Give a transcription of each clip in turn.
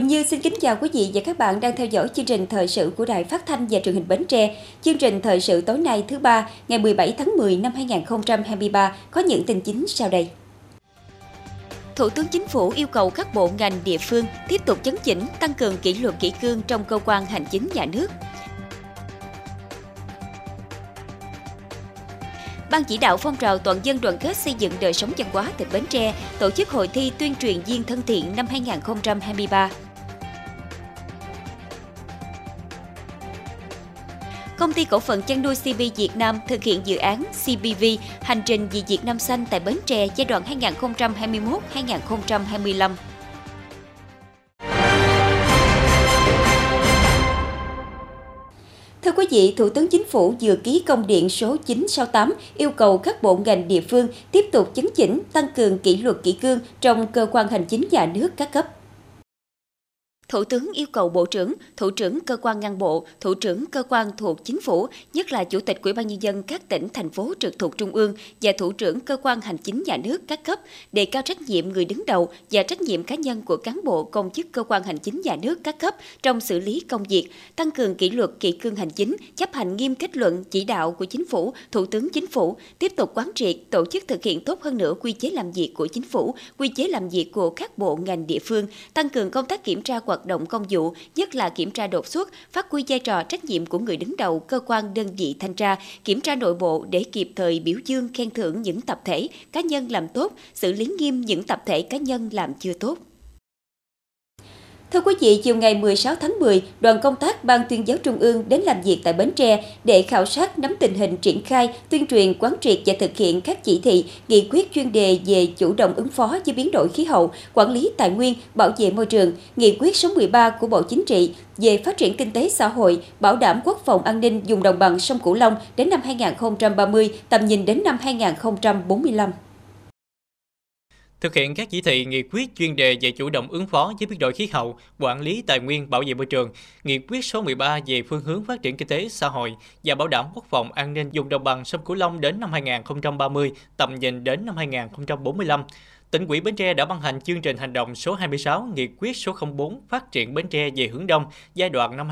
Quỳnh Như xin kính chào quý vị và các bạn đang theo dõi chương trình thời sự của Đài Phát thanh và Truyền hình Bến Tre. Chương trình thời sự tối nay thứ ba, ngày 17 tháng 10 năm 2023 có những tin chính sau đây. Thủ tướng Chính phủ yêu cầu các bộ ngành địa phương tiếp tục chấn chỉnh, tăng cường kỷ luật kỷ cương trong cơ quan hành chính nhà nước, Ban chỉ đạo phong trào toàn dân đoàn kết xây dựng đời sống văn hóa tỉnh Bến Tre tổ chức hội thi tuyên truyền viên thân thiện năm 2023. Công ty cổ phần chăn nuôi CB Việt Nam thực hiện dự án Cbv Hành trình vì Việt Nam xanh tại Bến Tre giai đoạn 2021-2025. Thưa quý vị, Thủ tướng Chính phủ vừa ký công điện số 968 yêu cầu các bộ ngành địa phương tiếp tục chấn chỉnh, tăng cường kỷ luật kỷ cương trong cơ quan hành chính nhà nước các cấp. Thủ tướng yêu cầu Bộ trưởng, Thủ trưởng cơ quan ngang bộ, Thủ trưởng cơ quan thuộc Chính phủ, nhất là Chủ tịch Ủy ban Nhân dân các tỉnh, thành phố trực thuộc Trung ương và Thủ trưởng cơ quan hành chính nhà nước các cấp, đề cao trách nhiệm người đứng đầu và trách nhiệm cá nhân của cán bộ công chức cơ quan hành chính nhà nước các cấp trong xử lý công việc, tăng cường kỷ luật kỷ cương hành chính, chấp hành nghiêm kết luận chỉ đạo của Chính phủ, Thủ tướng Chính phủ, tiếp tục quán triệt, tổ chức thực hiện tốt hơn nữa quy chế làm việc của Chính phủ, quy chế làm việc của các bộ ngành địa phương, tăng cường công tác kiểm tra hoạt động công vụ, nhất là kiểm tra đột xuất, phát huy vai trò trách nhiệm của người đứng đầu cơ quan đơn vị thanh tra, kiểm tra nội bộ để kịp thời biểu dương khen thưởng những tập thể, cá nhân làm tốt, xử lý nghiêm những tập thể cá nhân làm chưa tốt. Thưa quý vị, chiều ngày 16 tháng 10, đoàn công tác Ban tuyên giáo Trung ương đến làm việc tại Bến Tre để khảo sát nắm tình hình triển khai, tuyên truyền, quán triệt và thực hiện các chỉ thị, nghị quyết chuyên đề về chủ động ứng phó với biến đổi khí hậu, quản lý tài nguyên, bảo vệ môi trường, nghị quyết số 13 của Bộ Chính trị về phát triển kinh tế xã hội, bảo đảm quốc phòng an ninh dùng đồng bằng sông Cửu Long đến năm 2030, tầm nhìn đến năm 2045 thực hiện các chỉ thị, nghị quyết chuyên đề về chủ động ứng phó với biến đổi khí hậu, quản lý tài nguyên, bảo vệ môi trường, nghị quyết số 13 về phương hướng phát triển kinh tế xã hội và bảo đảm quốc phòng an ninh dùng đồng bằng sông Cửu Long đến năm 2030, tầm nhìn đến năm 2045 tỉnh ủy Bến Tre đã ban hành chương trình hành động số 26 nghị quyết số 04 phát triển Bến Tre về hướng đông giai đoạn năm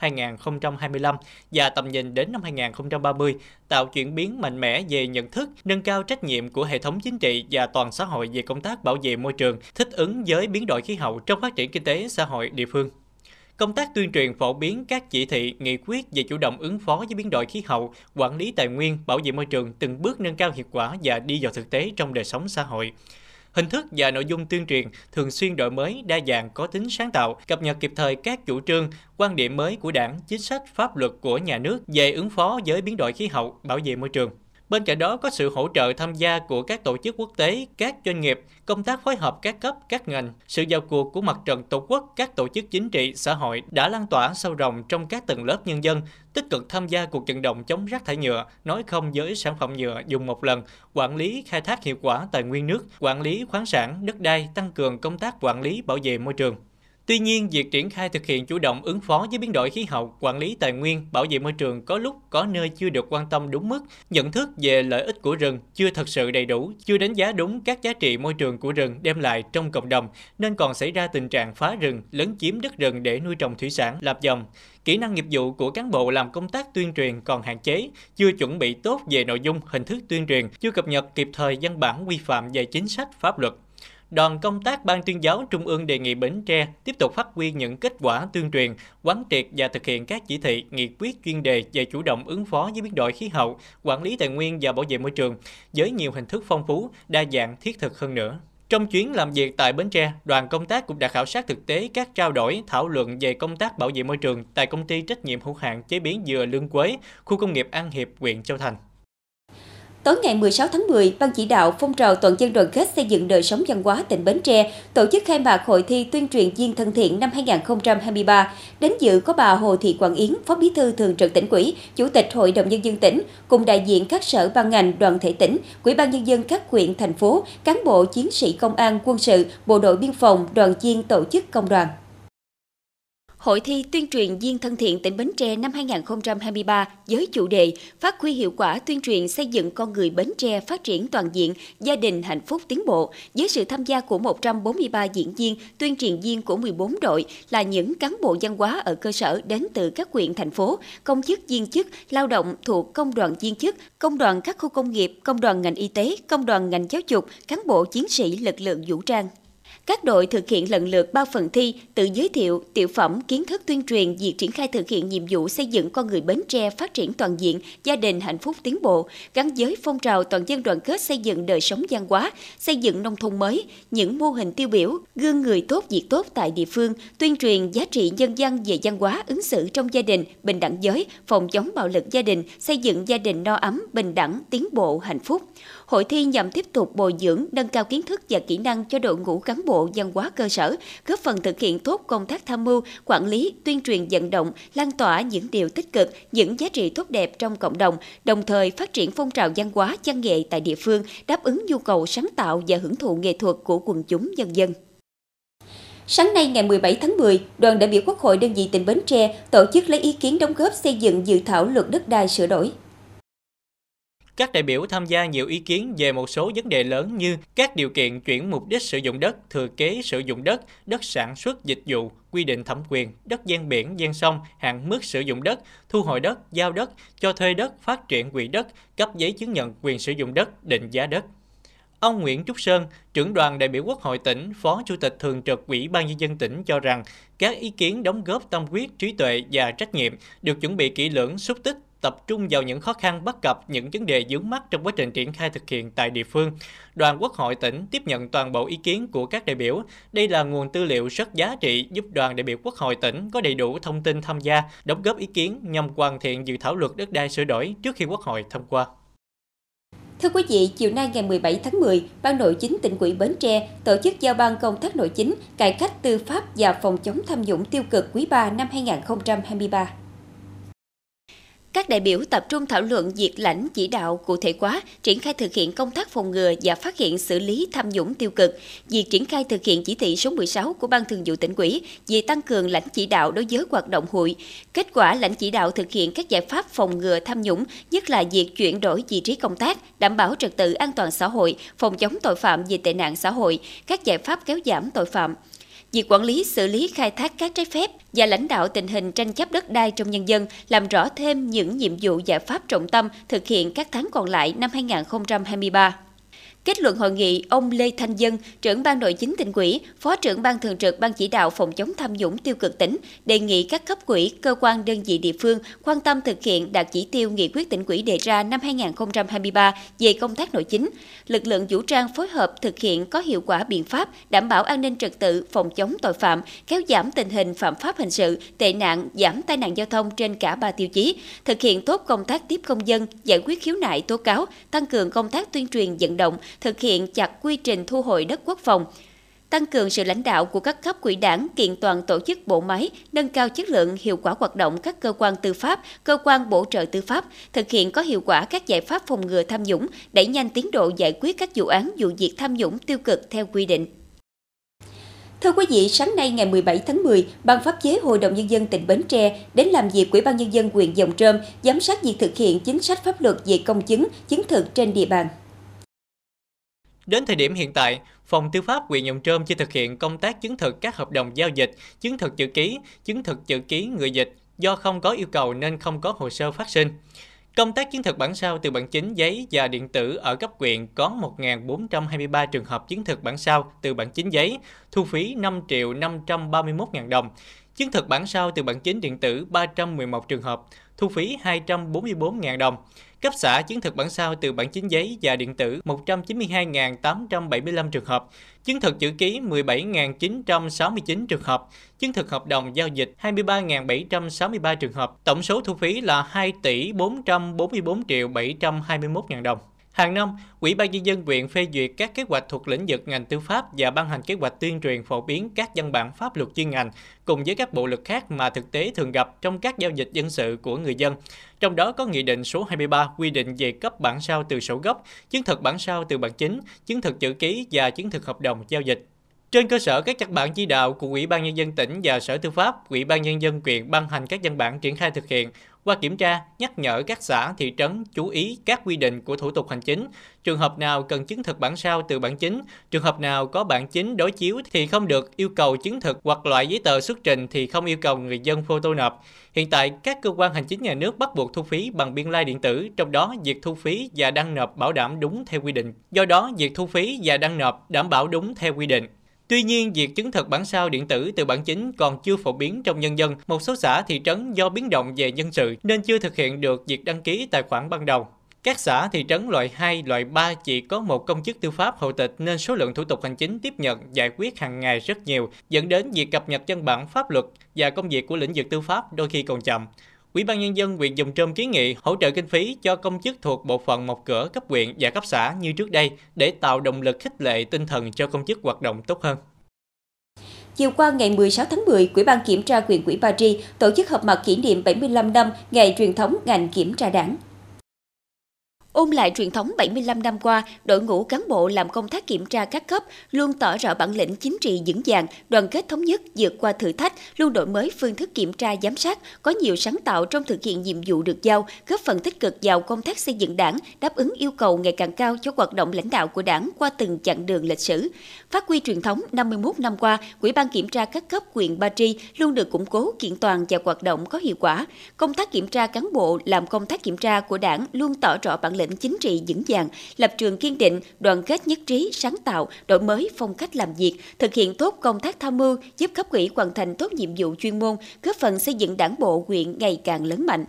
2021-2025 và tầm nhìn đến năm 2030, tạo chuyển biến mạnh mẽ về nhận thức, nâng cao trách nhiệm của hệ thống chính trị và toàn xã hội về công tác bảo vệ môi trường, thích ứng với biến đổi khí hậu trong phát triển kinh tế xã hội địa phương. Công tác tuyên truyền phổ biến các chỉ thị, nghị quyết về chủ động ứng phó với biến đổi khí hậu, quản lý tài nguyên, bảo vệ môi trường từng bước nâng cao hiệu quả và đi vào thực tế trong đời sống xã hội. Hình thức và nội dung tuyên truyền thường xuyên đổi mới, đa dạng, có tính sáng tạo, cập nhật kịp thời các chủ trương, quan điểm mới của đảng, chính sách, pháp luật của nhà nước về ứng phó với biến đổi khí hậu, bảo vệ môi trường. Bên cạnh đó có sự hỗ trợ tham gia của các tổ chức quốc tế, các doanh nghiệp, công tác phối hợp các cấp, các ngành, sự vào cuộc của mặt trận tổ quốc, các tổ chức chính trị, xã hội đã lan tỏa sâu rộng trong các tầng lớp nhân dân, tích cực tham gia cuộc vận động chống rác thải nhựa, nói không với sản phẩm nhựa dùng một lần, quản lý khai thác hiệu quả tài nguyên nước, quản lý khoáng sản, đất đai, tăng cường công tác quản lý bảo vệ môi trường. Tuy nhiên, việc triển khai thực hiện chủ động ứng phó với biến đổi khí hậu, quản lý tài nguyên, bảo vệ môi trường có lúc có nơi chưa được quan tâm đúng mức, nhận thức về lợi ích của rừng chưa thật sự đầy đủ, chưa đánh giá đúng các giá trị môi trường của rừng đem lại trong cộng đồng, nên còn xảy ra tình trạng phá rừng, lấn chiếm đất rừng để nuôi trồng thủy sản, lạp dòng. Kỹ năng nghiệp vụ của cán bộ làm công tác tuyên truyền còn hạn chế, chưa chuẩn bị tốt về nội dung, hình thức tuyên truyền, chưa cập nhật kịp thời văn bản quy phạm về chính sách, pháp luật đoàn công tác Ban tuyên giáo Trung ương đề nghị Bến Tre tiếp tục phát huy những kết quả tuyên truyền, quán triệt và thực hiện các chỉ thị, nghị quyết chuyên đề về chủ động ứng phó với biến đổi khí hậu, quản lý tài nguyên và bảo vệ môi trường với nhiều hình thức phong phú, đa dạng, thiết thực hơn nữa. Trong chuyến làm việc tại Bến Tre, đoàn công tác cũng đã khảo sát thực tế các trao đổi, thảo luận về công tác bảo vệ môi trường tại công ty trách nhiệm hữu hạn chế biến dừa Lương Quế, khu công nghiệp An Hiệp, huyện Châu Thành. Tối ngày 16 tháng 10, Ban chỉ đạo phong trào toàn dân đoàn kết xây dựng đời sống văn hóa tỉnh Bến Tre tổ chức khai mạc hội thi tuyên truyền viên thân thiện năm 2023. Đến dự có bà Hồ Thị Quảng Yến, Phó Bí thư Thường trực tỉnh ủy, Chủ tịch Hội đồng nhân dân tỉnh, cùng đại diện các sở ban ngành, đoàn thể tỉnh, Ủy ban nhân dân các huyện thành phố, cán bộ chiến sĩ công an, quân sự, bộ đội biên phòng, đoàn viên tổ chức công đoàn. Hội thi tuyên truyền viên thân thiện tỉnh Bến Tre năm 2023 với chủ đề Phát huy hiệu quả tuyên truyền xây dựng con người Bến Tre phát triển toàn diện, gia đình hạnh phúc tiến bộ với sự tham gia của 143 diễn viên, tuyên truyền viên của 14 đội là những cán bộ văn hóa ở cơ sở đến từ các huyện thành phố, công chức viên chức, lao động thuộc công đoàn viên chức, công đoàn các khu công nghiệp, công đoàn ngành y tế, công đoàn ngành giáo dục, cán bộ chiến sĩ lực lượng vũ trang. Các đội thực hiện lần lượt ba phần thi, tự giới thiệu, tiểu phẩm, kiến thức tuyên truyền việc triển khai thực hiện nhiệm vụ xây dựng con người Bến Tre phát triển toàn diện, gia đình hạnh phúc tiến bộ, gắn với phong trào toàn dân đoàn kết xây dựng đời sống văn hóa, xây dựng nông thôn mới, những mô hình tiêu biểu, gương người tốt việc tốt tại địa phương, tuyên truyền giá trị nhân dân về văn hóa ứng xử trong gia đình, bình đẳng giới, phòng chống bạo lực gia đình, xây dựng gia đình no ấm, bình đẳng, tiến bộ, hạnh phúc. Hội thi nhằm tiếp tục bồi dưỡng, nâng cao kiến thức và kỹ năng cho đội ngũ cán bộ văn hóa cơ sở, góp phần thực hiện tốt công tác tham mưu, quản lý, tuyên truyền vận động, lan tỏa những điều tích cực, những giá trị tốt đẹp trong cộng đồng, đồng thời phát triển phong trào văn hóa, văn nghệ tại địa phương, đáp ứng nhu cầu sáng tạo và hưởng thụ nghệ thuật của quần chúng nhân dân. Sáng nay ngày 17 tháng 10, đoàn đại biểu Quốc hội đơn vị tỉnh Bến Tre tổ chức lấy ý kiến đóng góp xây dựng dự thảo luật đất đai sửa đổi. Các đại biểu tham gia nhiều ý kiến về một số vấn đề lớn như các điều kiện chuyển mục đích sử dụng đất, thừa kế sử dụng đất, đất sản xuất dịch vụ, quy định thẩm quyền, đất gian biển, gian sông, hạn mức sử dụng đất, thu hồi đất, giao đất, cho thuê đất, phát triển quỹ đất, cấp giấy chứng nhận quyền sử dụng đất, định giá đất. Ông Nguyễn Trúc Sơn, trưởng đoàn đại biểu Quốc hội tỉnh, Phó Chủ tịch Thường trực Ủy ban Nhân dân tỉnh cho rằng các ý kiến đóng góp tâm huyết, trí tuệ và trách nhiệm được chuẩn bị kỹ lưỡng, xúc tích, tập trung vào những khó khăn bất cập, những vấn đề vướng mắt trong quá trình triển khai thực hiện tại địa phương. Đoàn Quốc hội tỉnh tiếp nhận toàn bộ ý kiến của các đại biểu. Đây là nguồn tư liệu rất giá trị giúp đoàn đại biểu Quốc hội tỉnh có đầy đủ thông tin tham gia, đóng góp ý kiến nhằm hoàn thiện dự thảo luật đất đai sửa đổi trước khi Quốc hội thông qua. Thưa quý vị, chiều nay ngày 17 tháng 10, Ban nội chính tỉnh ủy Bến Tre tổ chức giao ban công tác nội chính, cải cách tư pháp và phòng chống tham nhũng tiêu cực quý 3 năm 2023. Các đại biểu tập trung thảo luận việc lãnh chỉ đạo cụ thể hóa, triển khai thực hiện công tác phòng ngừa và phát hiện xử lý tham nhũng tiêu cực, việc triển khai thực hiện chỉ thị số 16 của Ban Thường vụ tỉnh ủy về tăng cường lãnh chỉ đạo đối với hoạt động hội, kết quả lãnh chỉ đạo thực hiện các giải pháp phòng ngừa tham nhũng, nhất là việc chuyển đổi vị trí công tác, đảm bảo trật tự an toàn xã hội, phòng chống tội phạm về tệ nạn xã hội, các giải pháp kéo giảm tội phạm việc quản lý xử lý khai thác cát trái phép và lãnh đạo tình hình tranh chấp đất đai trong nhân dân, làm rõ thêm những nhiệm vụ giải pháp trọng tâm thực hiện các tháng còn lại năm 2023. Kết luận hội nghị, ông Lê Thanh Dân, trưởng ban nội chính tỉnh ủy, phó trưởng ban thường trực ban chỉ đạo phòng chống tham nhũng tiêu cực tỉnh, đề nghị các cấp quỹ, cơ quan đơn vị địa phương quan tâm thực hiện đạt chỉ tiêu nghị quyết tỉnh ủy đề ra năm 2023 về công tác nội chính. Lực lượng vũ trang phối hợp thực hiện có hiệu quả biện pháp đảm bảo an ninh trật tự, phòng chống tội phạm, kéo giảm tình hình phạm pháp hình sự, tệ nạn, giảm tai nạn giao thông trên cả ba tiêu chí, thực hiện tốt công tác tiếp công dân, giải quyết khiếu nại tố cáo, tăng cường công tác tuyên truyền vận động, thực hiện chặt quy trình thu hồi đất quốc phòng, tăng cường sự lãnh đạo của các cấp quỹ đảng, kiện toàn tổ chức bộ máy, nâng cao chất lượng, hiệu quả hoạt động các cơ quan tư pháp, cơ quan bổ trợ tư pháp, thực hiện có hiệu quả các giải pháp phòng ngừa tham nhũng, đẩy nhanh tiến độ giải quyết các vụ án vụ việc tham nhũng tiêu cực theo quy định. Thưa quý vị, sáng nay ngày 17 tháng 10, Ban pháp chế Hội đồng Nhân dân tỉnh Bến Tre đến làm việc Ủy ban Nhân dân huyện Dòng Trơm giám sát việc thực hiện chính sách pháp luật về công chứng, chứng thực trên địa bàn. Đến thời điểm hiện tại, Phòng Tư pháp huyện Nhồng Trơm chưa thực hiện công tác chứng thực các hợp đồng giao dịch, chứng thực chữ ký, chứng thực chữ ký người dịch do không có yêu cầu nên không có hồ sơ phát sinh. Công tác chứng thực bản sao từ bản chính giấy và điện tử ở cấp huyện có 1.423 trường hợp chứng thực bản sao từ bản chính giấy, thu phí 5 triệu 531 ngàn đồng. Chứng thực bản sao từ bản chính điện tử 311 trường hợp, thu phí 244 ngàn đồng cấp xã chứng thực bản sao từ bản chính giấy và điện tử 192.875 trường hợp, chứng thực chữ ký 17.969 trường hợp, chứng thực hợp đồng giao dịch 23.763 trường hợp. Tổng số thu phí là 2 tỷ 444 triệu 721 ngàn đồng. Hàng năm, Ủy ban nhân dân huyện phê duyệt các kế hoạch thuộc lĩnh vực ngành tư pháp và ban hành kế hoạch tuyên truyền phổ biến các văn bản pháp luật chuyên ngành cùng với các bộ luật khác mà thực tế thường gặp trong các giao dịch dân sự của người dân. Trong đó có Nghị định số 23 quy định về cấp bản sao từ sổ gốc, chứng thực bản sao từ bản chính, chứng thực chữ ký và chứng thực hợp đồng giao dịch. Trên cơ sở các văn bản chỉ đạo của Ủy ban Nhân dân tỉnh và Sở Tư pháp, Ủy ban Nhân dân quyện ban hành các văn bản triển khai thực hiện, qua kiểm tra, nhắc nhở các xã, thị trấn chú ý các quy định của thủ tục hành chính. Trường hợp nào cần chứng thực bản sao từ bản chính, trường hợp nào có bản chính đối chiếu thì không được yêu cầu chứng thực hoặc loại giấy tờ xuất trình thì không yêu cầu người dân photo nộp. Hiện tại, các cơ quan hành chính nhà nước bắt buộc thu phí bằng biên lai điện tử, trong đó việc thu phí và đăng nộp bảo đảm đúng theo quy định. Do đó, việc thu phí và đăng nộp đảm bảo đúng theo quy định. Tuy nhiên, việc chứng thực bản sao điện tử từ bản chính còn chưa phổ biến trong nhân dân. Một số xã thị trấn do biến động về nhân sự nên chưa thực hiện được việc đăng ký tài khoản ban đầu. Các xã thị trấn loại 2, loại 3 chỉ có một công chức tư pháp hộ tịch nên số lượng thủ tục hành chính tiếp nhận giải quyết hàng ngày rất nhiều, dẫn đến việc cập nhật văn bản pháp luật và công việc của lĩnh vực tư pháp đôi khi còn chậm. Ủy ban nhân dân huyện Dòng Trơm kiến nghị hỗ trợ kinh phí cho công chức thuộc bộ phận một cửa cấp huyện và cấp xã như trước đây để tạo động lực khích lệ tinh thần cho công chức hoạt động tốt hơn. Chiều qua ngày 16 tháng 10, Ủy ban kiểm tra quyền quỹ Ba Tri tổ chức họp mặt kỷ niệm 75 năm ngày truyền thống ngành kiểm tra đảng ôm lại truyền thống 75 năm qua, đội ngũ cán bộ làm công tác kiểm tra các cấp luôn tỏ rõ bản lĩnh chính trị vững vàng, đoàn kết thống nhất, vượt qua thử thách, luôn đổi mới phương thức kiểm tra giám sát, có nhiều sáng tạo trong thực hiện nhiệm vụ được giao, góp phần tích cực vào công tác xây dựng đảng, đáp ứng yêu cầu ngày càng cao cho hoạt động lãnh đạo của đảng qua từng chặng đường lịch sử. Phát huy truyền thống 51 năm qua, Ủy ban kiểm tra các cấp huyện Ba Tri luôn được củng cố, kiện toàn và hoạt động có hiệu quả. Công tác kiểm tra cán bộ làm công tác kiểm tra của đảng luôn tỏ rõ bản lĩnh lĩnh chính trị vững vàng, lập trường kiên định, đoàn kết nhất trí, sáng tạo, đổi mới phong cách làm việc, thực hiện tốt công tác tham mưu, giúp cấp ủy hoàn thành tốt nhiệm vụ chuyên môn, góp phần xây dựng đảng bộ huyện ngày càng lớn mạnh.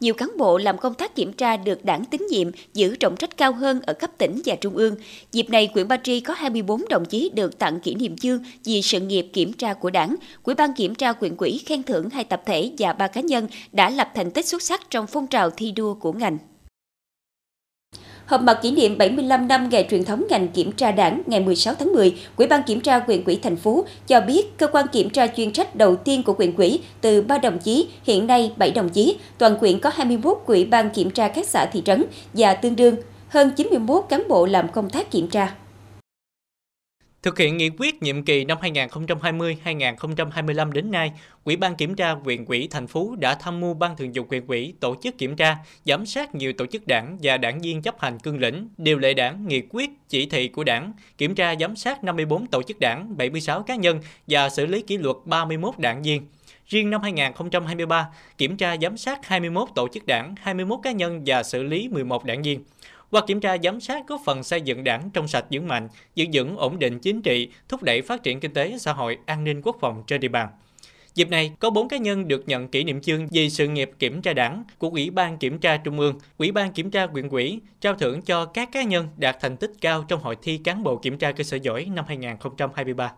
Nhiều cán bộ làm công tác kiểm tra được đảng tín nhiệm, giữ trọng trách cao hơn ở cấp tỉnh và trung ương. Dịp này, huyện Ba Tri có 24 đồng chí được tặng kỷ niệm chương vì sự nghiệp kiểm tra của đảng. Quỹ ban kiểm tra quyện quỹ khen thưởng hai tập thể và ba cá nhân đã lập thành tích xuất sắc trong phong trào thi đua của ngành. Họp mặt kỷ niệm 75 năm ngày truyền thống ngành kiểm tra đảng ngày 16 tháng 10, Ủy ban kiểm tra quyền quỹ thành phố cho biết cơ quan kiểm tra chuyên trách đầu tiên của quyền quỹ từ 3 đồng chí, hiện nay 7 đồng chí, toàn quyện có 21 quỹ ban kiểm tra các xã thị trấn và tương đương hơn 91 cán bộ làm công tác kiểm tra. Thực hiện nghị quyết nhiệm kỳ năm 2020-2025 đến nay, Ủy ban kiểm tra huyện quỹ thành phố đã tham mưu ban thường vụ huyện quỹ tổ chức kiểm tra, giám sát nhiều tổ chức đảng và đảng viên chấp hành cương lĩnh, điều lệ đảng, nghị quyết, chỉ thị của đảng, kiểm tra giám sát 54 tổ chức đảng, 76 cá nhân và xử lý kỷ luật 31 đảng viên. Riêng năm 2023, kiểm tra giám sát 21 tổ chức đảng, 21 cá nhân và xử lý 11 đảng viên. Qua kiểm tra giám sát góp phần xây dựng đảng trong sạch vững mạnh, giữ vững ổn định chính trị, thúc đẩy phát triển kinh tế xã hội, an ninh quốc phòng trên địa bàn. Dịp này, có 4 cá nhân được nhận kỷ niệm chương vì sự nghiệp kiểm tra đảng của Ủy ban Kiểm tra Trung ương, Ủy ban Kiểm tra quyền quỹ, trao thưởng cho các cá nhân đạt thành tích cao trong hội thi cán bộ kiểm tra cơ sở giỏi năm 2023.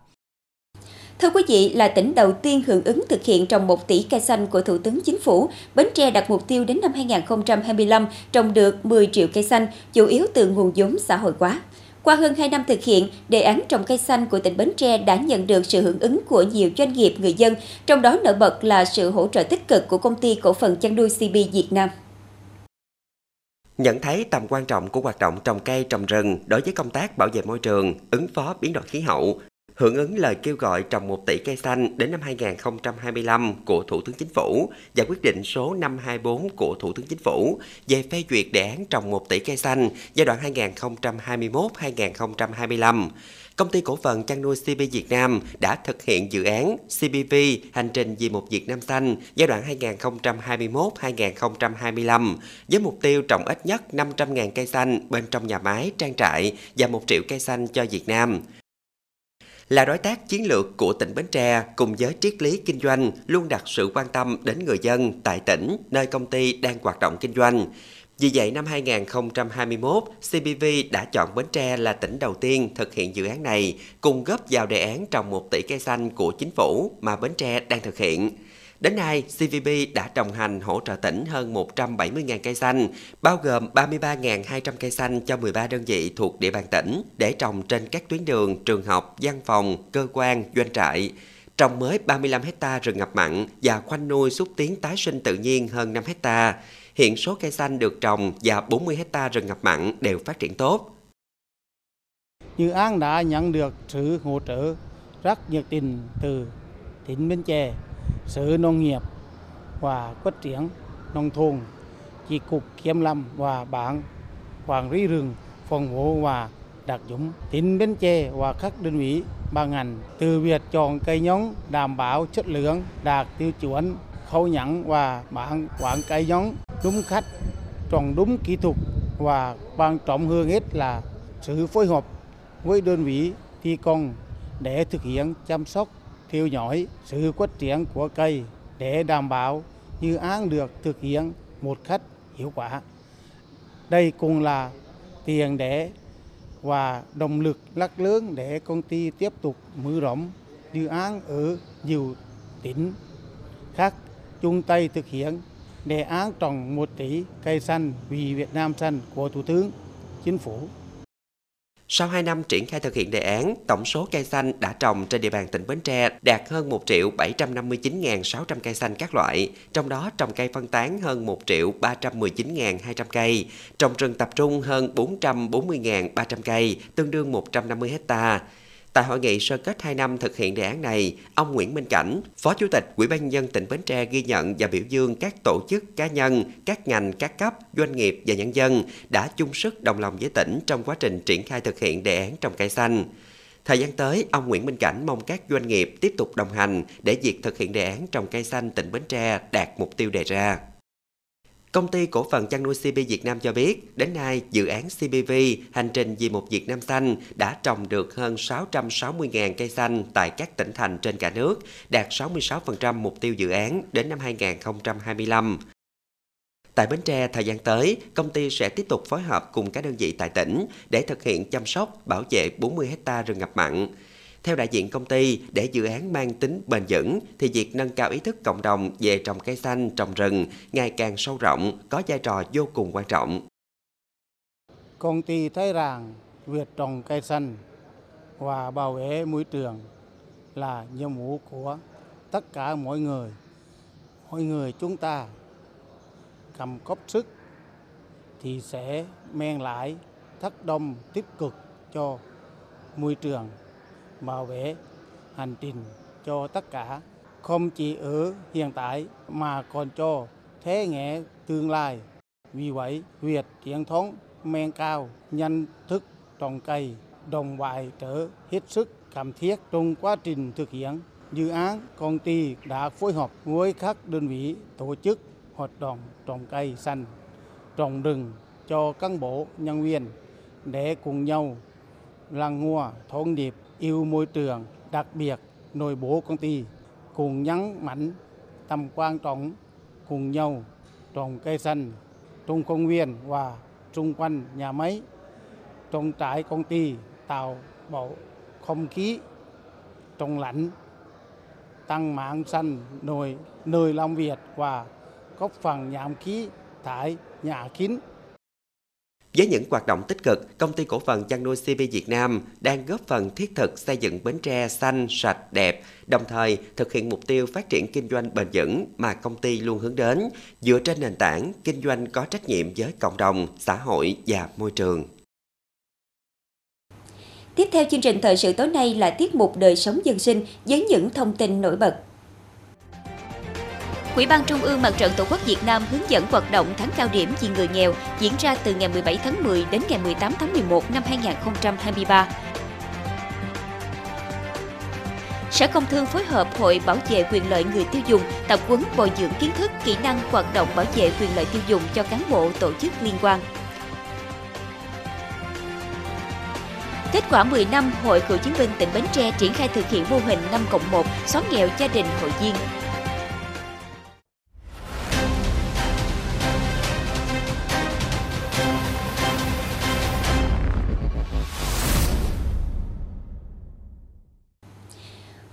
Thưa quý vị, là tỉnh đầu tiên hưởng ứng thực hiện trồng 1 tỷ cây xanh của Thủ tướng Chính phủ, Bến Tre đặt mục tiêu đến năm 2025 trồng được 10 triệu cây xanh, chủ yếu từ nguồn vốn xã hội hóa. Qua hơn 2 năm thực hiện, đề án trồng cây xanh của tỉnh Bến Tre đã nhận được sự hưởng ứng của nhiều doanh nghiệp người dân, trong đó nổi bật là sự hỗ trợ tích cực của công ty cổ phần chăn nuôi CB Việt Nam. Nhận thấy tầm quan trọng của hoạt động trồng cây trồng rừng đối với công tác bảo vệ môi trường, ứng phó biến đổi khí hậu, Hưởng ứng lời kêu gọi trồng 1 tỷ cây xanh đến năm 2025 của Thủ tướng Chính phủ và quyết định số 524 của Thủ tướng Chính phủ về phê duyệt đề án trồng 1 tỷ cây xanh giai đoạn 2021-2025, Công ty cổ phần chăn nuôi CP Việt Nam đã thực hiện dự án CPV Hành trình vì một Việt Nam xanh giai đoạn 2021-2025 với mục tiêu trồng ít nhất 500.000 cây xanh bên trong nhà máy, trang trại và 1 triệu cây xanh cho Việt Nam là đối tác chiến lược của tỉnh Bến Tre cùng với triết lý kinh doanh luôn đặt sự quan tâm đến người dân tại tỉnh nơi công ty đang hoạt động kinh doanh. Vì vậy, năm 2021, CBV đã chọn Bến Tre là tỉnh đầu tiên thực hiện dự án này, cùng góp vào đề án trồng 1 tỷ cây xanh của chính phủ mà Bến Tre đang thực hiện. Đến nay, CVB đã đồng hành hỗ trợ tỉnh hơn 170.000 cây xanh, bao gồm 33.200 cây xanh cho 13 đơn vị thuộc địa bàn tỉnh để trồng trên các tuyến đường, trường học, văn phòng, cơ quan, doanh trại. Trồng mới 35 hecta rừng ngập mặn và khoanh nuôi xúc tiến tái sinh tự nhiên hơn 5 hecta. Hiện số cây xanh được trồng và 40 hecta rừng ngập mặn đều phát triển tốt. Dự án đã nhận được sự hỗ trợ rất nhiệt tình từ tỉnh Bến Tre, Sở Nông nghiệp và Phát triển Nông thôn, Chi cục Kiểm lâm và Bản quản lý rừng, phòng hộ và đặc dụng tỉnh Bến Tre và các đơn vị ban ngành từ việc chọn cây giống đảm bảo chất lượng đạt tiêu chuẩn khâu nhận và bản quản cây giống đúng khách trồng đúng kỹ thuật và quan trọng hơn hết là sự phối hợp với đơn vị thi công để thực hiện chăm sóc theo dõi sự phát triển của cây để đảm bảo dự án được thực hiện một cách hiệu quả. Đây cũng là tiền để và động lực lắc lớn để công ty tiếp tục mở rộng dự án ở nhiều tỉnh khác chung tay thực hiện đề án trồng một tỷ cây xanh vì Việt Nam xanh của Thủ tướng Chính phủ. Sau 2 năm triển khai thực hiện đề án, tổng số cây xanh đã trồng trên địa bàn tỉnh Bến Tre đạt hơn 1 triệu 759.600 cây xanh các loại, trong đó trồng cây phân tán hơn 1 triệu 319.200 cây, trồng rừng tập trung hơn 440.300 cây, tương đương 150 hectare. Tại hội nghị sơ kết 2 năm thực hiện đề án này, ông Nguyễn Minh Cảnh, Phó Chủ tịch Ủy ban nhân dân tỉnh Bến Tre ghi nhận và biểu dương các tổ chức, cá nhân, các ngành, các cấp, doanh nghiệp và nhân dân đã chung sức đồng lòng với tỉnh trong quá trình triển khai thực hiện đề án trồng cây xanh. Thời gian tới, ông Nguyễn Minh Cảnh mong các doanh nghiệp tiếp tục đồng hành để việc thực hiện đề án trồng cây xanh tỉnh Bến Tre đạt mục tiêu đề ra. Công ty cổ phần chăn nuôi CP Việt Nam cho biết, đến nay dự án CPV Hành trình vì một Việt Nam xanh đã trồng được hơn 660.000 cây xanh tại các tỉnh thành trên cả nước, đạt 66% mục tiêu dự án đến năm 2025. Tại Bến Tre, thời gian tới, công ty sẽ tiếp tục phối hợp cùng các đơn vị tại tỉnh để thực hiện chăm sóc, bảo vệ 40 hecta rừng ngập mặn. Theo đại diện công ty, để dự án mang tính bền vững thì việc nâng cao ý thức cộng đồng về trồng cây xanh, trồng rừng ngày càng sâu rộng, có vai trò vô cùng quan trọng. Công ty thấy rằng việc trồng cây xanh và bảo vệ môi trường là nhiệm vụ của tất cả mọi người. Mọi người chúng ta cầm cốc sức thì sẽ mang lại tác động tích cực cho môi trường bảo vệ hành trình cho tất cả không chỉ ở hiện tại mà còn cho thế hệ tương lai. Vì vậy, việc truyền thống men cao, nhân thức trồng cây, đồng bài trở hết sức cần thiết trong quá trình thực hiện dự án công ty đã phối hợp với các đơn vị tổ chức hoạt động trồng cây xanh, trồng rừng cho cán bộ nhân viên để cùng nhau làng ngua thôn điệp yêu môi trường, đặc biệt nội bộ công ty cùng nhấn mạnh tầm quan trọng cùng nhau trồng cây xanh trong công viên và xung quanh nhà máy. Trong trại công ty tạo bầu không khí trong lạnh tăng mạng xanh nơi nơi làm việc và góp phần giảm khí thải nhà kính với những hoạt động tích cực, công ty cổ phần chăn nuôi CP Việt Nam đang góp phần thiết thực xây dựng Bến Tre xanh, sạch, đẹp, đồng thời thực hiện mục tiêu phát triển kinh doanh bền vững mà công ty luôn hướng đến, dựa trên nền tảng kinh doanh có trách nhiệm với cộng đồng, xã hội và môi trường. Tiếp theo chương trình thời sự tối nay là tiết mục đời sống dân sinh với những thông tin nổi bật. Ủy ban Trung ương Mặt trận Tổ quốc Việt Nam hướng dẫn hoạt động tháng cao điểm vì người nghèo diễn ra từ ngày 17 tháng 10 đến ngày 18 tháng 11 năm 2023. Sở Công Thương phối hợp Hội Bảo vệ quyền lợi người tiêu dùng tập huấn bồi dưỡng kiến thức, kỹ năng hoạt động bảo vệ quyền lợi tiêu dùng cho cán bộ tổ chức liên quan. Kết quả 10 năm, Hội Cựu chiến binh tỉnh Bến Tre triển khai thực hiện mô hình 5 cộng 1 xóa nghèo gia đình hội viên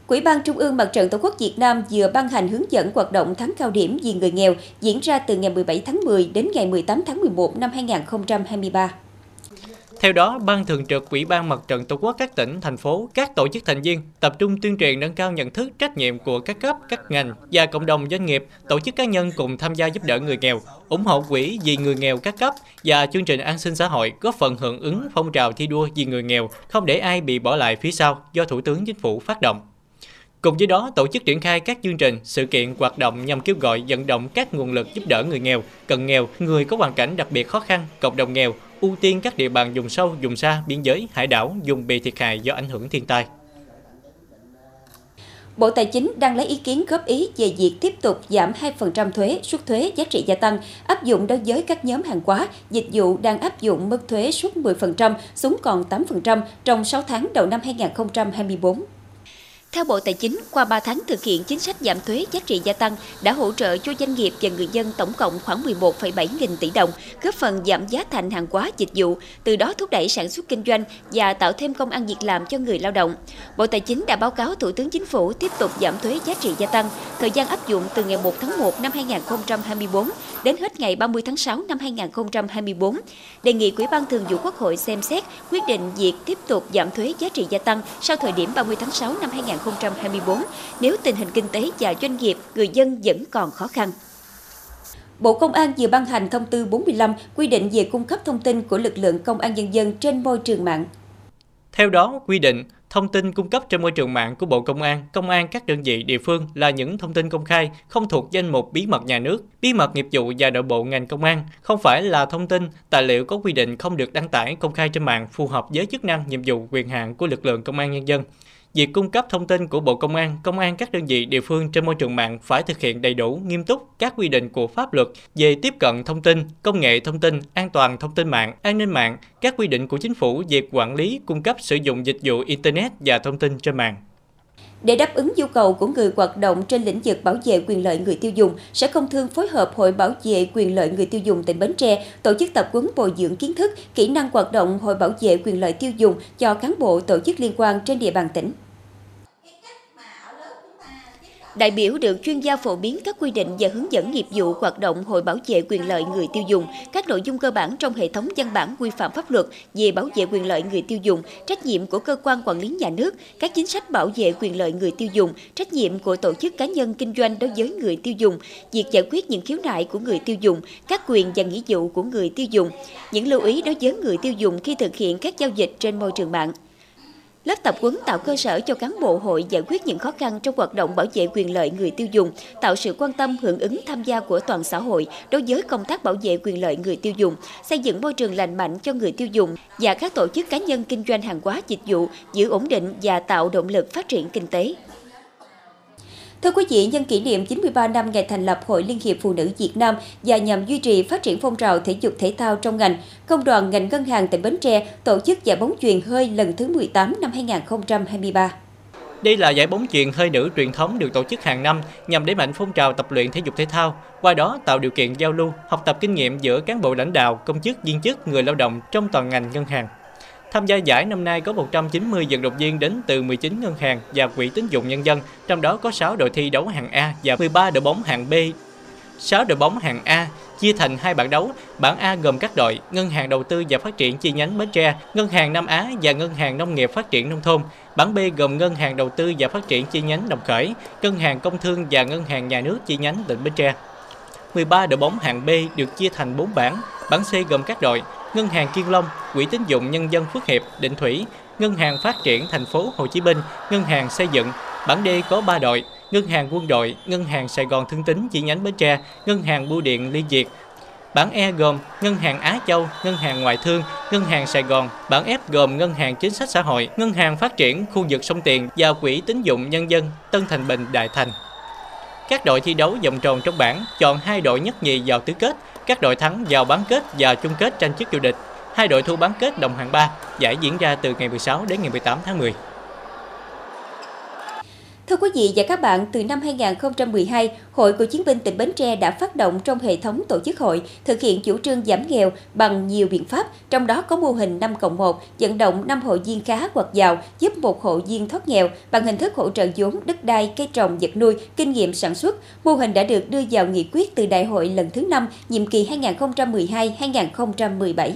Quỹ ban Trung ương Mặt trận Tổ quốc Việt Nam vừa ban hành hướng dẫn hoạt động tháng cao điểm vì người nghèo diễn ra từ ngày 17 tháng 10 đến ngày 18 tháng 11 năm 2023. Theo đó, Ban Thường trực Ủy ban Mặt trận Tổ quốc các tỉnh, thành phố, các tổ chức thành viên tập trung tuyên truyền nâng cao nhận thức trách nhiệm của các cấp, các ngành và cộng đồng doanh nghiệp, tổ chức cá nhân cùng tham gia giúp đỡ người nghèo, ủng hộ quỹ vì người nghèo các cấp và chương trình an sinh xã hội góp phần hưởng ứng phong trào thi đua vì người nghèo, không để ai bị bỏ lại phía sau do Thủ tướng Chính phủ phát động. Cùng với đó, tổ chức triển khai các chương trình, sự kiện, hoạt động nhằm kêu gọi vận động các nguồn lực giúp đỡ người nghèo, cận nghèo, người có hoàn cảnh đặc biệt khó khăn, cộng đồng nghèo, ưu tiên các địa bàn vùng sâu, vùng xa, biên giới, hải đảo, dùng bị thiệt hại do ảnh hưởng thiên tai. Bộ Tài chính đang lấy ý kiến góp ý về việc tiếp tục giảm 2% thuế suất thuế giá trị gia tăng áp dụng đối với các nhóm hàng hóa, dịch vụ đang áp dụng mức thuế suất 10% xuống còn 8% trong 6 tháng đầu năm 2024. Theo Bộ Tài chính, qua 3 tháng thực hiện chính sách giảm thuế giá trị gia tăng đã hỗ trợ cho doanh nghiệp và người dân tổng cộng khoảng 11,7 nghìn tỷ đồng, góp phần giảm giá thành hàng hóa dịch vụ, từ đó thúc đẩy sản xuất kinh doanh và tạo thêm công ăn việc làm cho người lao động. Bộ Tài chính đã báo cáo Thủ tướng Chính phủ tiếp tục giảm thuế giá trị gia tăng, thời gian áp dụng từ ngày 1 tháng 1 năm 2024 đến hết ngày 30 tháng 6 năm 2024. Đề nghị Ủy ban Thường vụ Quốc hội xem xét quyết định việc tiếp tục giảm thuế giá trị gia tăng sau thời điểm 30 tháng 6 năm 2024 2024 nếu tình hình kinh tế và doanh nghiệp, người dân vẫn còn khó khăn. Bộ Công an vừa ban hành thông tư 45 quy định về cung cấp thông tin của lực lượng công an nhân dân trên môi trường mạng. Theo đó, quy định thông tin cung cấp trên môi trường mạng của Bộ Công an, công an các đơn vị địa phương là những thông tin công khai, không thuộc danh mục bí mật nhà nước, bí mật nghiệp vụ và nội bộ ngành công an, không phải là thông tin, tài liệu có quy định không được đăng tải công khai trên mạng phù hợp với chức năng, nhiệm vụ, quyền hạn của lực lượng công an nhân dân. Việc cung cấp thông tin của Bộ Công an, Công an các đơn vị địa phương trên môi trường mạng phải thực hiện đầy đủ, nghiêm túc các quy định của pháp luật về tiếp cận thông tin, công nghệ thông tin, an toàn thông tin mạng, an ninh mạng, các quy định của chính phủ về quản lý, cung cấp sử dụng dịch vụ Internet và thông tin trên mạng. Để đáp ứng nhu cầu của người hoạt động trên lĩnh vực bảo vệ quyền lợi người tiêu dùng, Sở Công Thương phối hợp Hội Bảo vệ quyền lợi người tiêu dùng tỉnh Bến Tre tổ chức tập huấn bồi dưỡng kiến thức, kỹ năng hoạt động Hội Bảo vệ quyền lợi tiêu dùng cho cán bộ tổ chức liên quan trên địa bàn tỉnh. Đại biểu được chuyên gia phổ biến các quy định và hướng dẫn nghiệp vụ hoạt động Hội bảo vệ quyền lợi người tiêu dùng, các nội dung cơ bản trong hệ thống văn bản quy phạm pháp luật về bảo vệ quyền lợi người tiêu dùng, trách nhiệm của cơ quan quản lý nhà nước, các chính sách bảo vệ quyền lợi người tiêu dùng, trách nhiệm của tổ chức cá nhân kinh doanh đối với người tiêu dùng, việc giải quyết những khiếu nại của người tiêu dùng, các quyền và nghĩa vụ của người tiêu dùng, những lưu ý đối với người tiêu dùng khi thực hiện các giao dịch trên môi trường mạng. Lớp tập huấn tạo cơ sở cho cán bộ hội giải quyết những khó khăn trong hoạt động bảo vệ quyền lợi người tiêu dùng, tạo sự quan tâm hưởng ứng tham gia của toàn xã hội đối với công tác bảo vệ quyền lợi người tiêu dùng, xây dựng môi trường lành mạnh cho người tiêu dùng và các tổ chức cá nhân kinh doanh hàng hóa dịch vụ, giữ ổn định và tạo động lực phát triển kinh tế. Thưa quý vị, nhân kỷ niệm 93 năm ngày thành lập Hội Liên hiệp Phụ nữ Việt Nam và nhằm duy trì phát triển phong trào thể dục thể thao trong ngành, Công đoàn ngành ngân hàng tỉnh Bến Tre tổ chức giải bóng chuyền hơi lần thứ 18 năm 2023. Đây là giải bóng chuyền hơi nữ truyền thống được tổ chức hàng năm nhằm đẩy mạnh phong trào tập luyện thể dục thể thao, qua đó tạo điều kiện giao lưu, học tập kinh nghiệm giữa cán bộ lãnh đạo, công chức, viên chức, người lao động trong toàn ngành ngân hàng. Tham gia giải năm nay có 190 vận động viên đến từ 19 ngân hàng và quỹ tín dụng nhân dân, trong đó có 6 đội thi đấu hạng A và 13 đội bóng hạng B. 6 đội bóng hạng A chia thành hai bảng đấu. Bảng A gồm các đội Ngân hàng Đầu tư và Phát triển chi nhánh Bến Tre, Ngân hàng Nam Á và Ngân hàng Nông nghiệp Phát triển Nông thôn. Bảng B gồm Ngân hàng Đầu tư và Phát triển chi nhánh Đồng Khởi, Ngân hàng Công thương và Ngân hàng Nhà nước chi nhánh tỉnh Bến Tre. 13 đội bóng hạng B được chia thành 4 bảng. Bảng C gồm các đội Ngân hàng Kiên Long, Quỹ tín dụng Nhân dân Phước Hiệp, Định Thủy, Ngân hàng Phát triển thành phố Hồ Chí Minh, Ngân hàng Xây dựng. Bảng D có 3 đội, Ngân hàng Quân đội, Ngân hàng Sài Gòn Thương Tín chi nhánh Bến Tre, Ngân hàng Bưu điện Liên Việt. Bảng E gồm Ngân hàng Á Châu, Ngân hàng Ngoại thương, Ngân hàng Sài Gòn. Bảng F gồm Ngân hàng Chính sách xã hội, Ngân hàng Phát triển khu vực sông Tiền và Quỹ tín dụng Nhân dân Tân Thành Bình Đại Thành. Các đội thi đấu vòng tròn trong bảng chọn hai đội nhất nhì vào tứ kết, các đội thắng vào bán kết và chung kết tranh chức vô địch. Hai đội thua bán kết đồng hạng 3, giải diễn ra từ ngày 16 đến ngày 18 tháng 10. Thưa quý vị và các bạn, từ năm 2012, Hội Cựu chiến binh tỉnh Bến Tre đã phát động trong hệ thống tổ chức hội thực hiện chủ trương giảm nghèo bằng nhiều biện pháp, trong đó có mô hình 5 cộng 1, vận động 5 hội viên khá hoặc giàu giúp một hộ viên thoát nghèo bằng hình thức hỗ trợ vốn, đất đai, cây trồng, vật nuôi, kinh nghiệm sản xuất. Mô hình đã được đưa vào nghị quyết từ đại hội lần thứ 5, nhiệm kỳ 2012-2017.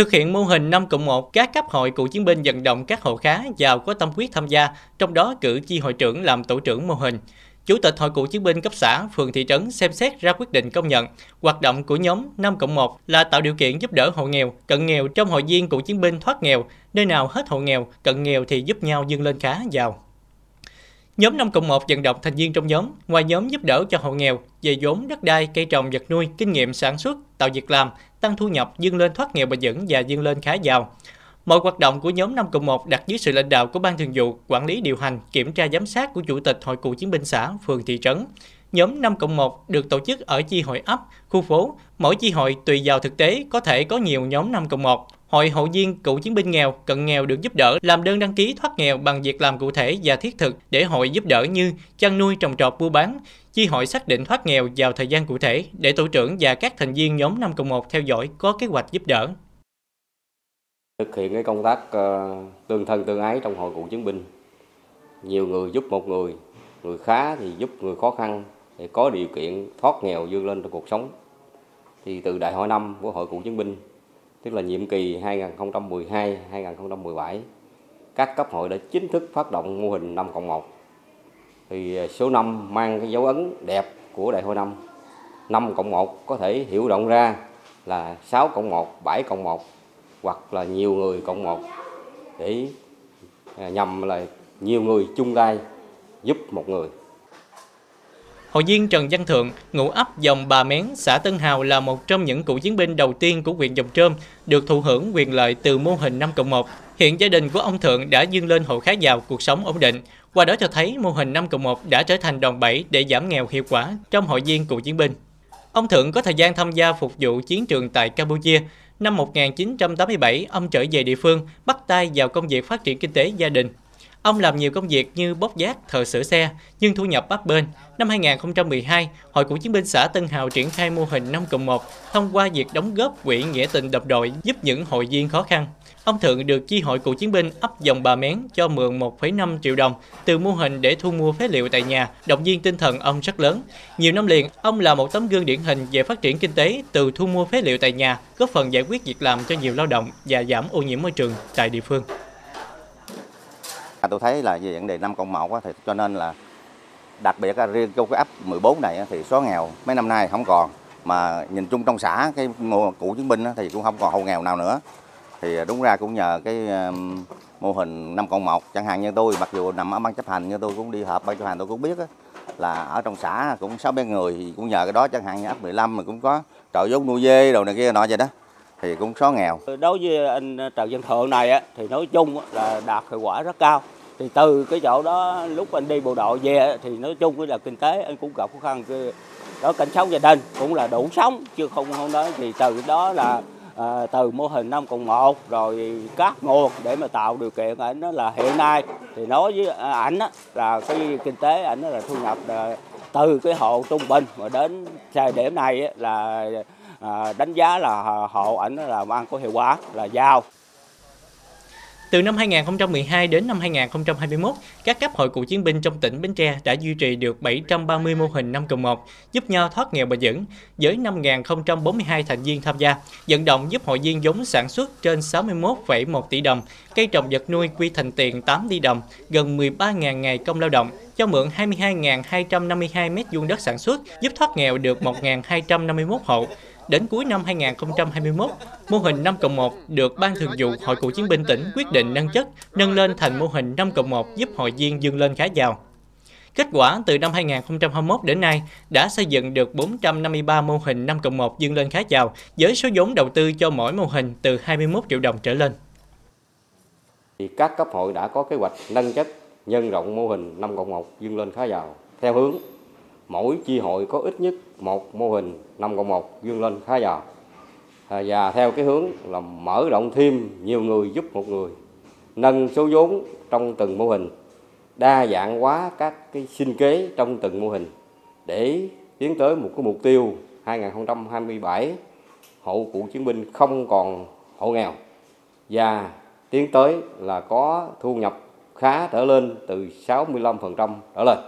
Thực hiện mô hình 5 cộng 1, các cấp hội cựu chiến binh vận động các hộ khá giàu có tâm huyết tham gia, trong đó cử chi hội trưởng làm tổ trưởng mô hình. Chủ tịch Hội cựu chiến binh cấp xã, phường thị trấn xem xét ra quyết định công nhận hoạt động của nhóm 5 cộng 1 là tạo điều kiện giúp đỡ hộ nghèo, cận nghèo trong hội viên cựu chiến binh thoát nghèo, nơi nào hết hộ nghèo, cận nghèo thì giúp nhau dương lên khá giàu. Nhóm 5 cộng 1 vận động thành viên trong nhóm, ngoài nhóm giúp đỡ cho hộ nghèo, về vốn đất đai, cây trồng, vật nuôi, kinh nghiệm sản xuất, tạo việc làm, tăng thu nhập, dương lên thoát nghèo bền vững và dương lên khá giàu. Mọi hoạt động của nhóm 5 cộng 1 đặt dưới sự lãnh đạo của Ban Thường vụ, quản lý điều hành, kiểm tra giám sát của Chủ tịch Hội cựu chiến binh xã, phường thị trấn. Nhóm 5 cộng 1 được tổ chức ở chi hội ấp, khu phố. Mỗi chi hội tùy vào thực tế có thể có nhiều nhóm 5 cộng 1. Hội hội viên cựu chiến binh nghèo, cận nghèo được giúp đỡ làm đơn đăng ký thoát nghèo bằng việc làm cụ thể và thiết thực để hội giúp đỡ như chăn nuôi trồng trọt buôn bán. Chi hội xác định thoát nghèo vào thời gian cụ thể để tổ trưởng và các thành viên nhóm 5 cộng 1 theo dõi có kế hoạch giúp đỡ. Thực hiện cái công tác ờ, tương thân tương ái trong hội cựu chiến binh. Nhiều người giúp một người, người khá thì giúp người khó khăn để có điều kiện thoát nghèo vươn lên trong cuộc sống. Thì từ đại hội năm của hội cựu chiến binh tức là nhiệm kỳ 2012-2017, các cấp hội đã chính thức phát động mô hình 5 cộng 1. Thì à, số 5 mang cái dấu ấn đẹp của đại hội năm 5 cộng 1 có thể hiểu rộng ra là 6 cộng 1, 7 cộng 1 hoặc là nhiều người cộng 1 để à, nhằm là nhiều người chung tay giúp một người. Hội viên Trần Văn Thượng, ngụ ấp dòng Bà Mén, xã Tân Hào là một trong những cựu chiến binh đầu tiên của huyện Dòng Trơm được thụ hưởng quyền lợi từ mô hình 5 cộng 1. Hiện gia đình của ông Thượng đã dương lên hộ khá giàu, cuộc sống ổn định. Qua đó cho thấy mô hình 5 cộng 1 đã trở thành đòn bẩy để giảm nghèo hiệu quả trong hội viên cựu chiến binh. Ông Thượng có thời gian tham gia phục vụ chiến trường tại Campuchia. Năm 1987, ông trở về địa phương, bắt tay vào công việc phát triển kinh tế gia đình. Ông làm nhiều công việc như bốc giác, thợ sửa xe, nhưng thu nhập bấp bênh. Năm 2012, Hội Cựu chiến binh xã Tân Hào triển khai mô hình 5 cộng 1 thông qua việc đóng góp quỹ nghĩa tình đồng đội giúp những hội viên khó khăn. Ông Thượng được chi hội cựu chiến binh ấp dòng bà Mén cho mượn 1,5 triệu đồng từ mô hình để thu mua phế liệu tại nhà, động viên tinh thần ông rất lớn. Nhiều năm liền, ông là một tấm gương điển hình về phát triển kinh tế từ thu mua phế liệu tại nhà, góp phần giải quyết việc làm cho nhiều lao động và giảm ô nhiễm môi trường tại địa phương. À, tôi thấy là về vấn đề 5 cộng 1 thì cho nên là đặc biệt là riêng trong cái ấp 14 này thì xóa nghèo mấy năm nay không còn. Mà nhìn chung trong xã cái mô cũ chiến binh thì cũng không còn hộ nghèo nào nữa. Thì à, đúng ra cũng nhờ cái mô hình 5 cộng 1 chẳng hạn như tôi mặc dù nằm ở ban chấp hành như tôi cũng đi họp ban chấp hành tôi cũng biết là ở trong xã cũng sáu bé người cũng nhờ cái đó. Chẳng hạn như ấp 15 mà cũng có trợ giống nuôi dê đồ này kia nọ vậy đó thì cũng xóa nghèo. Ừ, đối với anh ờ, Trần Văn Thượng này á, thì nói chung là đạt hiệu quả rất cao. Thì từ cái chỗ đó lúc anh đi bộ đội về thì nói chung là kinh tế anh cũng gặp khó khăn ờ, đó cảnh sống gia đình cũng là đủ sống chứ không không nói thì từ đó là à, từ mô hình năm cộng một rồi các nguồn để mà tạo điều kiện ảnh đó là hiện nay thì nói với ảnh là cái kinh tế ảnh là thu nhập là từ cái hộ trung bình mà đến thời điểm này là À, đánh giá là hộ ảnh là ăn có hiệu quả là giao. Từ năm 2012 đến năm 2021, các cấp hội cựu chiến binh trong tỉnh Bến Tre đã duy trì được 730 mô hình 5 cộng 1, giúp nhau thoát nghèo bền vững, với 5.042 thành viên tham gia, vận động giúp hội viên giống sản xuất trên 61,1 tỷ đồng, cây trồng vật nuôi quy thành tiền 8 tỷ đồng, gần 13.000 ngày công lao động, cho mượn 22.252 mét vuông đất sản xuất, giúp thoát nghèo được 1.251 hộ, Đến cuối năm 2021, mô hình 5 cộng 1 được Ban Thường vụ Hội Cựu chiến binh tỉnh quyết định nâng chất, nâng lên thành mô hình 5 cộng 1 giúp hội viên dương lên khá giàu. Kết quả từ năm 2021 đến nay đã xây dựng được 453 mô hình 5 cộng 1 dương lên khá giàu với số vốn đầu tư cho mỗi mô hình từ 21 triệu đồng trở lên. Thì các cấp hội đã có kế hoạch nâng chất nhân rộng mô hình 5 cộng 1 dương lên khá giàu theo hướng mỗi chi hội có ít nhất một mô hình 5 cộng 1 dương lên khá giàu và theo cái hướng là mở rộng thêm nhiều người giúp một người, nâng số vốn trong từng mô hình, đa dạng hóa các cái sinh kế trong từng mô hình để tiến tới một cái mục tiêu 2027 hộ cựu chiến binh không còn hộ nghèo và tiến tới là có thu nhập khá trở lên từ 65% trở lên.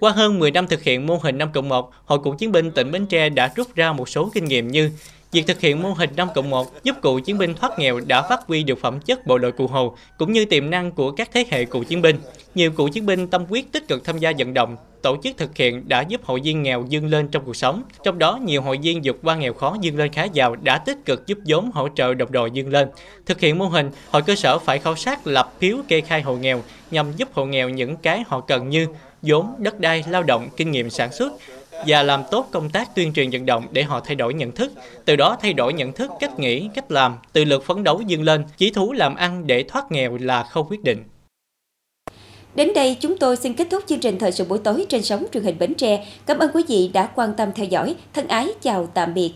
Qua hơn 10 năm thực hiện mô hình 5 cộng 1, Hội Cựu chiến binh tỉnh Bến Tre đã rút ra một số kinh nghiệm như Việc thực hiện mô hình 5 cộng 1 giúp cựu chiến binh thoát nghèo đã phát huy được phẩm chất bộ đội cụ Hồ, cũng như tiềm năng của các thế hệ cựu chiến binh. Nhiều cựu chiến binh tâm quyết tích cực tham gia vận động, tổ chức thực hiện đã giúp hội viên nghèo dương lên trong cuộc sống. Trong đó, nhiều hội viên vượt qua nghèo khó dương lên khá giàu đã tích cực giúp vốn hỗ trợ đồng đội dương lên. Thực hiện mô hình, hội cơ sở phải khảo sát lập phiếu kê khai hộ nghèo nhằm giúp hộ nghèo những cái họ cần như vốn, đất đai, lao động, kinh nghiệm sản xuất, và làm tốt công tác tuyên truyền vận động để họ thay đổi nhận thức, từ đó thay đổi nhận thức, cách nghĩ, cách làm, tự lực phấn đấu dương lên, chí thú làm ăn để thoát nghèo là không quyết định. Đến đây chúng tôi xin kết thúc chương trình thời sự buổi tối trên sóng truyền hình Bến Tre. Cảm ơn quý vị đã quan tâm theo dõi. Thân ái chào tạm biệt.